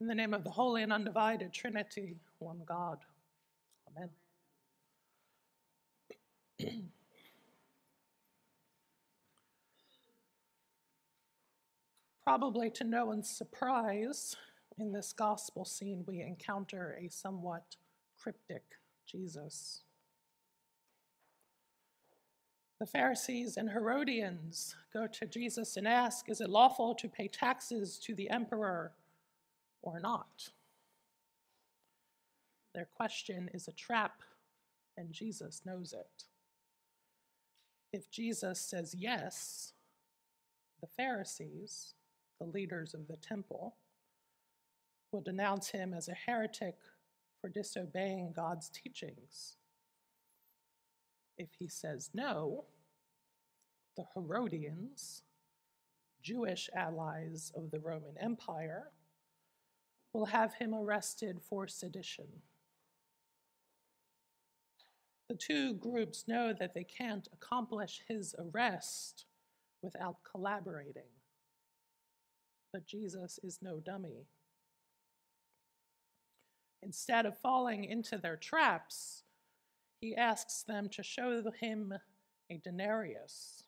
In the name of the Holy and Undivided Trinity, one God. Amen. Probably to no one's surprise, in this gospel scene, we encounter a somewhat cryptic Jesus. The Pharisees and Herodians go to Jesus and ask, Is it lawful to pay taxes to the emperor or not? Their question is a trap, and Jesus knows it. If Jesus says yes, the Pharisees, the leaders of the temple, will denounce him as a heretic for disobeying God's teachings. If he says no, the Herodians, Jewish allies of the Roman Empire, will have him arrested for sedition. The two groups know that they can't accomplish his arrest without collaborating. But Jesus is no dummy. Instead of falling into their traps, he asks them to show him a denarius,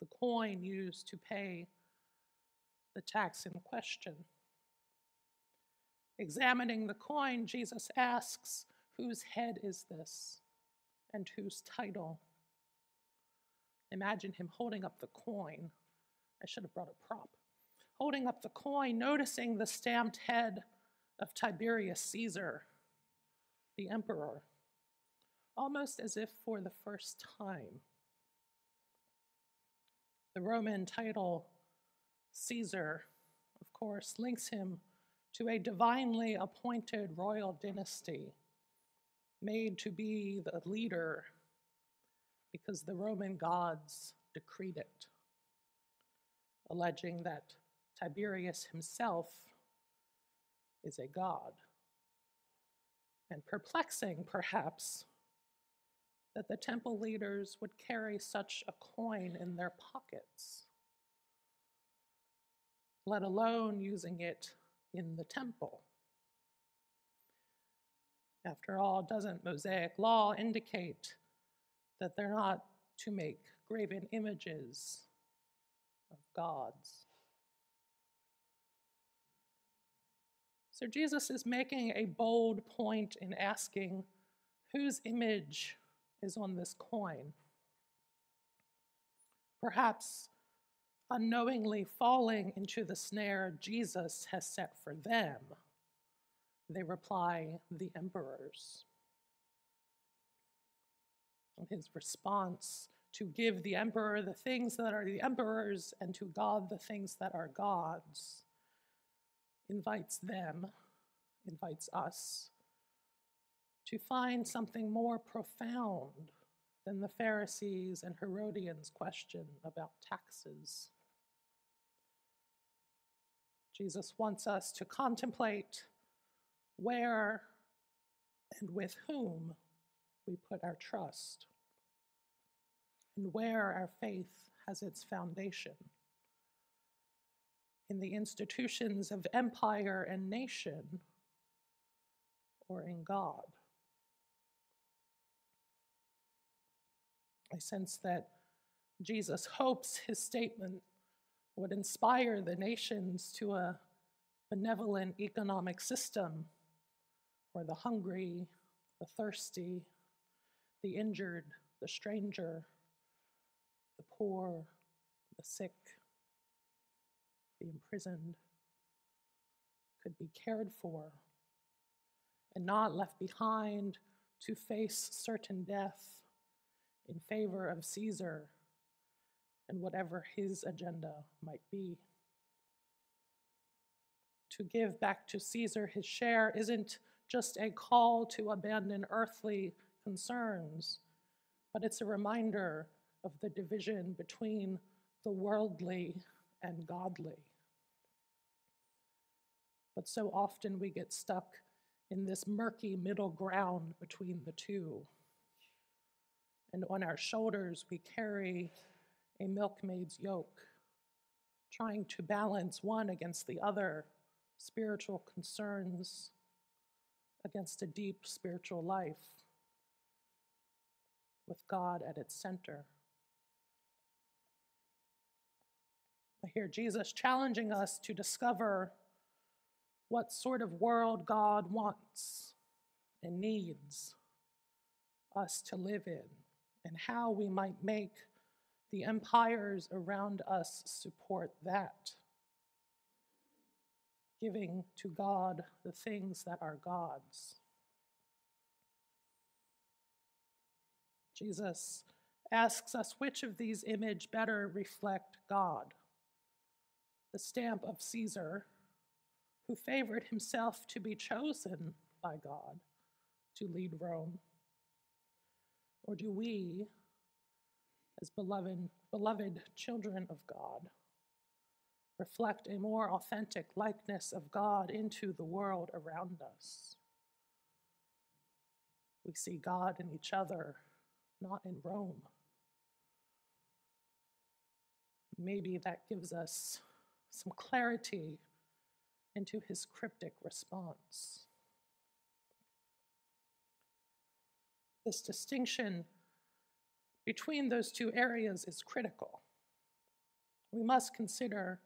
the coin used to pay the tax in question. Examining the coin, Jesus asks, Whose head is this? And whose title? Imagine him holding up the coin. I should have brought a prop. Holding up the coin, noticing the stamped head of Tiberius Caesar, the emperor, almost as if for the first time. The Roman title Caesar, of course, links him to a divinely appointed royal dynasty made to be the leader because the Roman gods decreed it, alleging that Tiberius himself is a god. And perplexing, perhaps, that the temple leaders would carry such a coin in their pockets, let alone using it in the temple. After all, doesn't Mosaic law indicate that they're not to make graven images of gods? So Jesus is making a bold point in asking whose image is on this coin. Perhaps unknowingly falling into the snare Jesus has set for them. They reply, the emperor's. And his response to give the emperor the things that are the emperor's and to God the things that are God's invites them, invites us to find something more profound than the Pharisees and Herodians' question about taxes. Jesus wants us to contemplate where and with whom we put our trust and where our faith has its foundation in the institutions of empire and nation or in God. I sense that Jesus hopes his statement would inspire the nations to a benevolent economic system where the hungry, the thirsty, the injured, the stranger, the poor, the sick, the imprisoned could be cared for and not left behind to face certain death in favor of Caesar and whatever his agenda might be. To give back to Caesar his share isn't just a call to abandon earthly concerns, but it's a reminder of the division between the worldly and godly. But so often we get stuck in this murky middle ground between the two. And on our shoulders, we carry a milkmaid's yoke, trying to balance one against the other spiritual concerns against a deep spiritual life with God at its center. I hear Jesus challenging us to discover what sort of world God wants and needs us to live in, and how we might make the empires around us support that, giving to God the things that are God's. Jesus asks us which of these image better reflect God the stamp of Caesar, who favored himself to be chosen by God to lead Rome? Or do we, as beloved, beloved children of God, reflect a more authentic likeness of God into the world around us? We see God in each other, not in Rome. Maybe that gives us some clarity into his cryptic response. This distinction between those two areas is critical. We must consider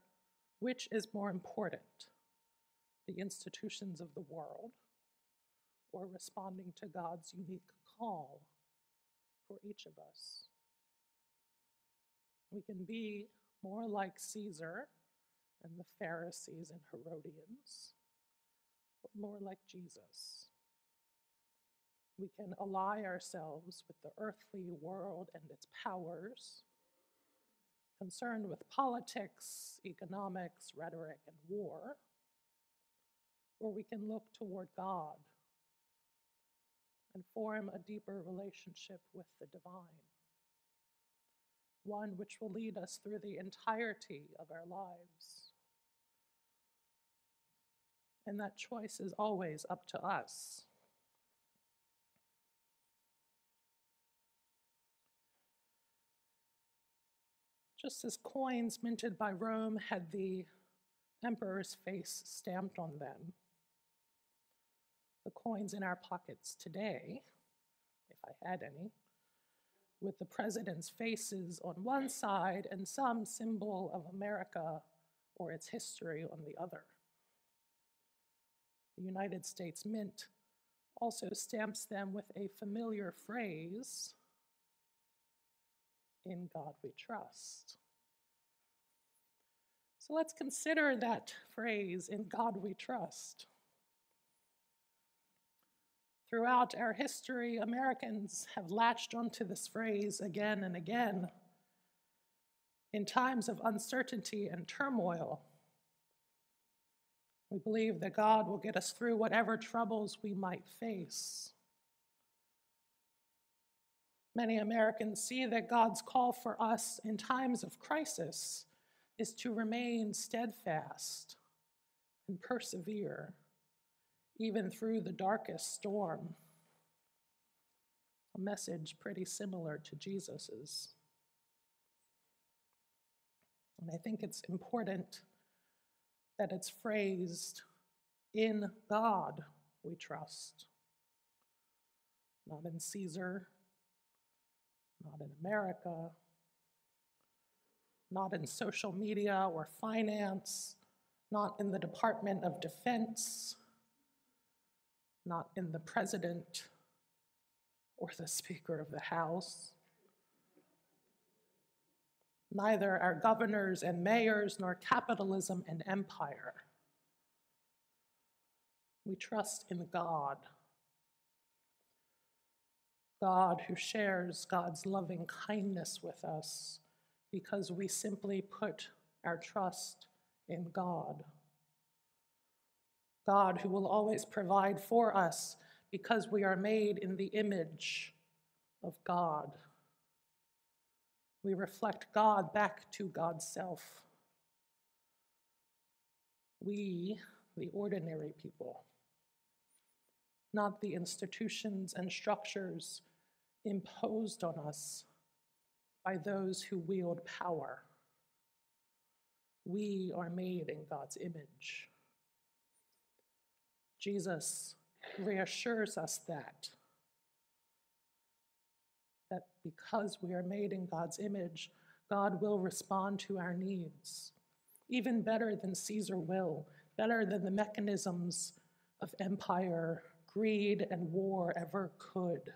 which is more important the institutions of the world or responding to God's unique call for each of us. We can be more like Caesar and the Pharisees and Herodians, but more like Jesus. We can ally ourselves with the earthly world and its powers, concerned with politics, economics, rhetoric, and war, or we can look toward God and form a deeper relationship with the divine, one which will lead us through the entirety of our lives. And that choice is always up to us. Just as coins minted by Rome had the emperor's face stamped on them, the coins in our pockets today, if I had any, with the president's faces on one side and some symbol of America or its history on the other. The United States Mint also stamps them with a familiar phrase In God we trust. So let's consider that phrase, In God we trust. Throughout our history, Americans have latched onto this phrase again and again. In times of uncertainty and turmoil, we believe that God will get us through whatever troubles we might face. Many Americans see that God's call for us in times of crisis is to remain steadfast and persevere, even through the darkest storm. A message pretty similar to Jesus's. And I think it's important that it's phrased in God we trust, not in Caesar, not in America, not in social media or finance, not in the Department of Defense, not in the President or the Speaker of the House neither our governors and mayors nor capitalism and empire. We trust in God. God who shares God's loving kindness with us because we simply put our trust in God. God who will always provide for us because we are made in the image of God. We reflect God back to God's self. We, the ordinary people, not the institutions and structures imposed on us by those who wield power. We are made in God's image. Jesus reassures us that that because we are made in God's image, God will respond to our needs, even better than Caesar will, better than the mechanisms of empire, greed, and war ever could.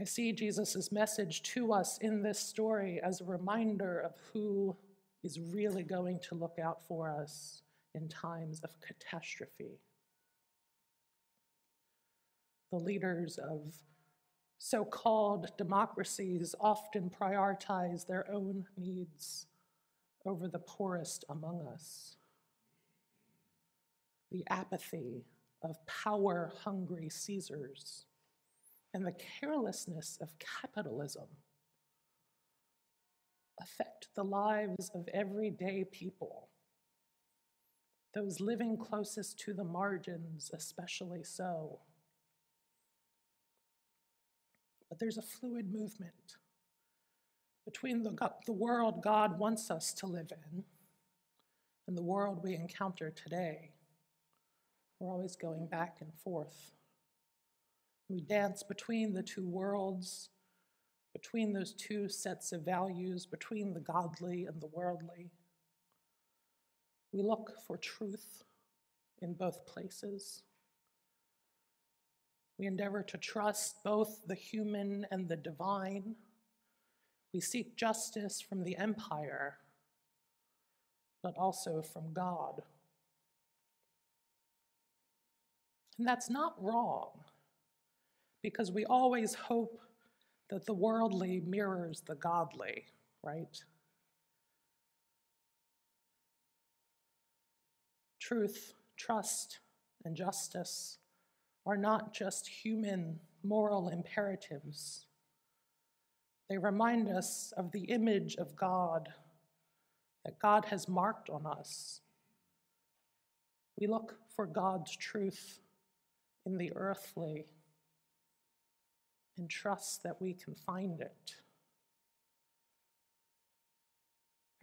I see Jesus' message to us in this story as a reminder of who is really going to look out for us in times of catastrophe. The leaders of so called democracies often prioritize their own needs over the poorest among us. The apathy of power hungry Caesars and the carelessness of capitalism affect the lives of everyday people, those living closest to the margins, especially so. But there's a fluid movement between the, the world God wants us to live in and the world we encounter today. We're always going back and forth. We dance between the two worlds, between those two sets of values, between the godly and the worldly. We look for truth in both places. We endeavor to trust both the human and the divine. We seek justice from the empire, but also from God. And that's not wrong because we always hope that the worldly mirrors the godly, right? Truth, trust, and justice are not just human moral imperatives. They remind us of the image of God that God has marked on us. We look for God's truth in the earthly and trust that we can find it.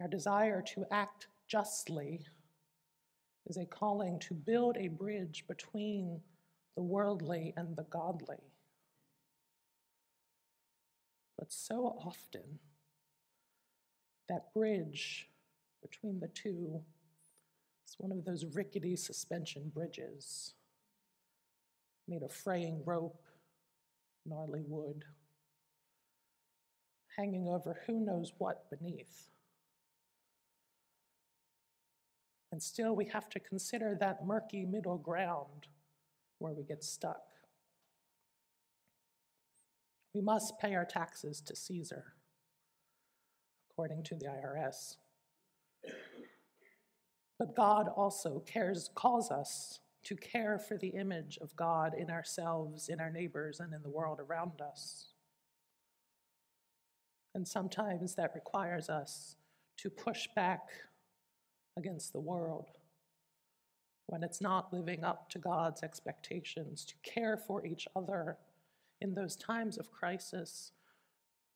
Our desire to act justly is a calling to build a bridge between the worldly and the godly. But so often, that bridge between the two is one of those rickety suspension bridges made of fraying rope gnarly wood, hanging over who knows what beneath. And still, we have to consider that murky middle ground where we get stuck. We must pay our taxes to Caesar, according to the IRS. But God also cares, calls us to care for the image of God in ourselves, in our neighbors, and in the world around us. And sometimes that requires us to push back against the world when it's not living up to God's expectations, to care for each other in those times of crisis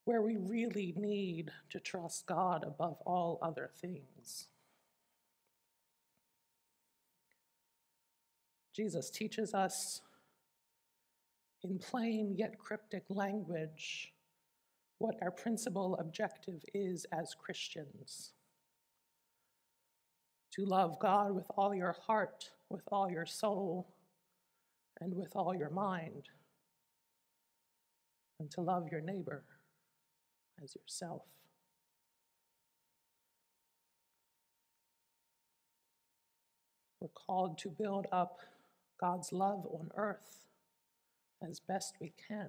where we really need to trust God above all other things. Jesus teaches us in plain yet cryptic language what our principal objective is as Christians to love God with all your heart, with all your soul, and with all your mind, and to love your neighbor as yourself. We're called to build up God's love on earth as best we can.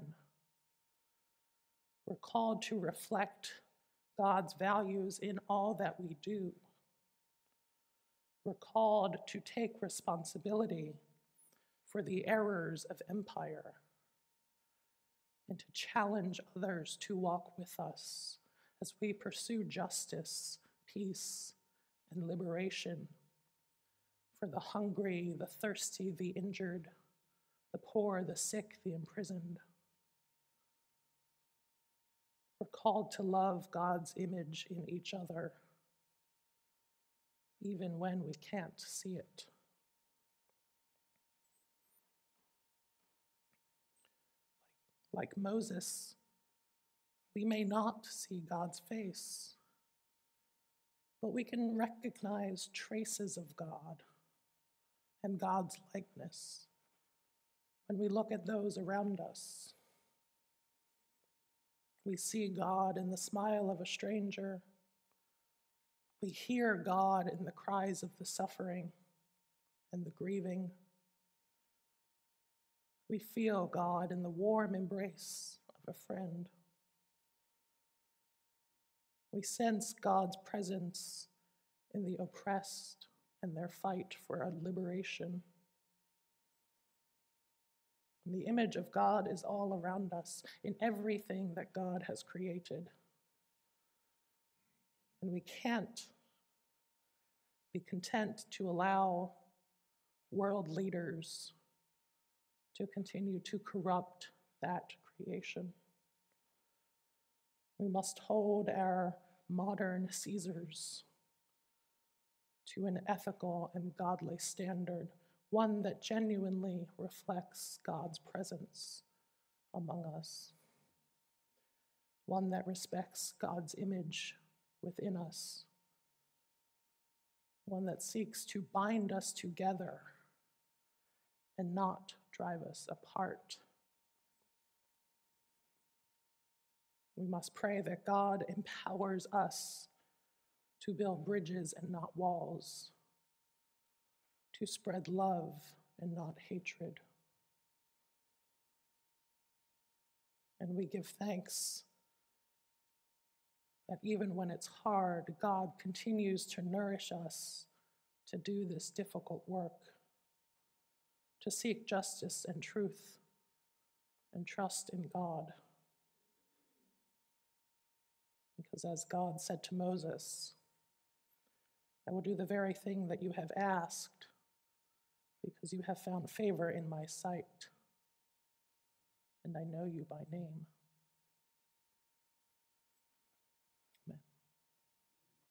We're called to reflect God's values in all that we do. We're called to take responsibility for the errors of empire and to challenge others to walk with us as we pursue justice, peace, and liberation for the hungry, the thirsty, the injured, the poor, the sick, the imprisoned. We're called to love God's image in each other, even when we can't see it. Like Moses, we may not see God's face, but we can recognize traces of God and God's likeness when we look at those around us. We see God in the smile of a stranger. We hear God in the cries of the suffering and the grieving. We feel God in the warm embrace of a friend. We sense God's presence in the oppressed and their fight for a liberation. The image of God is all around us in everything that God has created. And we can't be content to allow world leaders to continue to corrupt that creation. We must hold our modern Caesars to an ethical and godly standard, one that genuinely reflects God's presence among us, one that respects God's image within us, one that seeks to bind us together and not drive us apart. We must pray that God empowers us to build bridges and not walls, to spread love and not hatred. And we give thanks that even when it's hard, God continues to nourish us to do this difficult work, to seek justice and truth, and trust in God. Because as God said to Moses, I will do the very thing that you have asked, because you have found favor in my sight, and I know you by name.